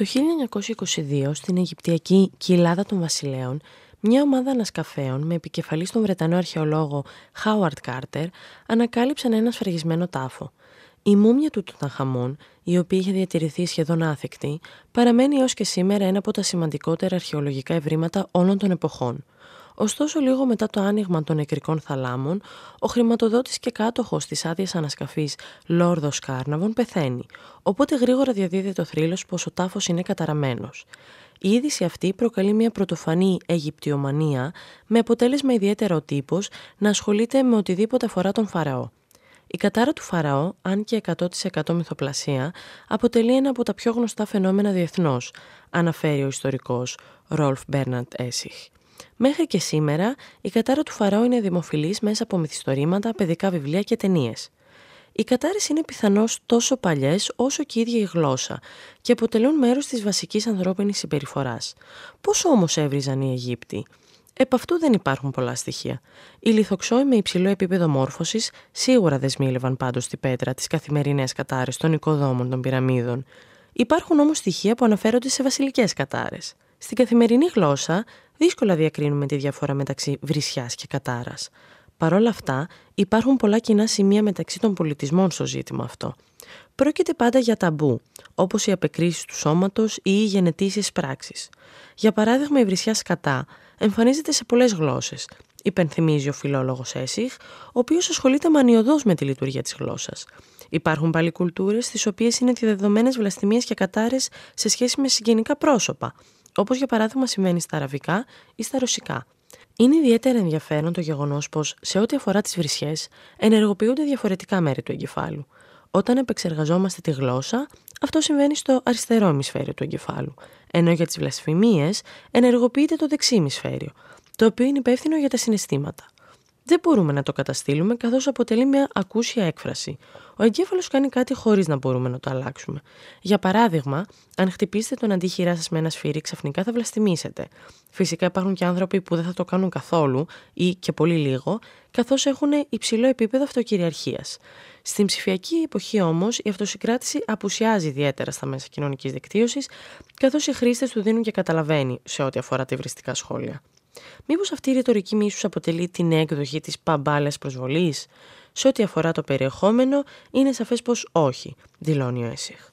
Το 1922 στην Αιγυπτιακή κοιλάδα των βασιλέων μια ομάδα ανασκαφέων με επικεφαλής στον Βρετανό αρχαιολόγο Χάουαρτ Κάρτερ ανακάλυψαν ένα σφραγισμένο τάφο. Η μούμια του Τουταχαμών, η οποία είχε διατηρηθεί σχεδόν άθεκτη, παραμένει έως και σήμερα ένα από τα σημαντικότερα αρχαιολογικά ευρήματα όλων των εποχών. Ωστόσο, λίγο μετά το άνοιγμα των νεκρικών θαλάμων, ο χρηματοδότης και κάτοχος της άδειας ανασκαφής Λόρδος Κάρναβον πεθαίνει, οπότε γρήγορα διαδίδεται ο θρύλος πως ο τάφος είναι καταραμένος. Η είδηση αυτή προκαλεί μια πρωτοφανή Αιγυπτιομανία με αποτέλεσμα ιδιαίτερο ο τύπος να ασχολείται με οτιδήποτε αφορά τον Φαραώ. Η κατάρα του Φαραώ, αν και 100% μυθοπλασία, αποτελεί ένα από τα πιο γνωστά φαινόμενα διεθνώς, αναφέρει ο ιστορικός Ρόλφ Μπέρναντ Έσιχ. Μέχρι και σήμερα, η κατάρα του Φαραώ είναι δημοφιλής μέσα από μυθιστορήματα, παιδικά βιβλία και ταινίες. Οι κατάρες είναι πιθανώς τόσο παλιές όσο και η ίδια η γλώσσα και αποτελούν μέρος της βασικής ανθρώπινης συμπεριφοράς. Πώς όμως έβριζαν οι Αιγύπτιοι; Επ' αυτού δεν υπάρχουν πολλά στοιχεία. Οι λιθοξόοι με υψηλό επίπεδο μόρφωσης σίγουρα δεσμήλευαν πάντως στη πέτρα τι καθημερινές κατάρες των οικοδόμων των πυραμίδων. Υπάρχουν όμως στοιχεία που αναφέρονται σε βασιλικές κατάρες. Στην καθημερινή γλώσσα, δύσκολα διακρίνουμε τη διαφορά μεταξύ βρισιάς και κατάρας. Παρ' όλα αυτά, υπάρχουν πολλά κοινά σημεία μεταξύ των πολιτισμών στο ζήτημα αυτό. Πρόκειται πάντα για ταμπού, όπως οι απεκρίσεις του σώματος ή οι γενετήσει πράξεις. Για παράδειγμα, η βρισιά σκατά εμφανίζεται σε πολλές γλώσσες. Υπενθυμίζει ο φιλόλογος Έσιχ, ο οποίος ασχολείται μανιωδώς με τη λειτουργία της γλώσσας. Υπάρχουν πάλι κουλτούρες στις οποίες είναι δεδομένε βλαστημίες και κατάρες σε σχέση με συγγενικά πρόσωπα, όπως για παράδειγμα συμβαίνει στα αραβικά ή στα ρωσικά. Είναι ιδιαίτερα ενδιαφέρον το γεγονός πως, σε ό,τι αφορά τις βρισιές, ενεργοποιούνται διαφορετικά μέρη του εγκεφάλου. Όταν επεξεργαζόμαστε τη γλώσσα, αυτό συμβαίνει στο αριστερό ημισφαίριο του εγκεφάλου, ενώ για τις βλασφημίες ενεργοποιείται το δεξί ημισφαίριο, το οποίο είναι υπεύθυνο για τα συναισθήματα. Δεν μπορούμε να το καταστήλουμε καθώς αποτελεί μια ακούσια έκφραση. Ο εγκέφαλος κάνει κάτι χωρίς να μπορούμε να το αλλάξουμε. Για παράδειγμα, αν χτυπήσετε τον αντίχειρά σας με ένα σφύρι, ξαφνικά θα βλαστημίσετε. Φυσικά υπάρχουν και άνθρωποι που δεν θα το κάνουν καθόλου ή και πολύ λίγο, καθώς έχουν υψηλό επίπεδο αυτοκυριαρχίας. Στην ψηφιακή εποχή όμως, η αυτοσυγκράτηση απουσιάζει ιδιαίτερα στα μέσα κοινωνικής δικτύωσης, καθώς οι χρήστες του δίνουν και καταλαβαίνει σε ό,τι αφορά τα υβριστικά σχόλια. Μήπως αυτή η ρητορική μίσους αποτελεί την έκδοχη της παμπάλια προσβολής, σε ό,τι αφορά το περιεχόμενο, είναι σαφές πως όχι, δηλώνει ο Έσυχ.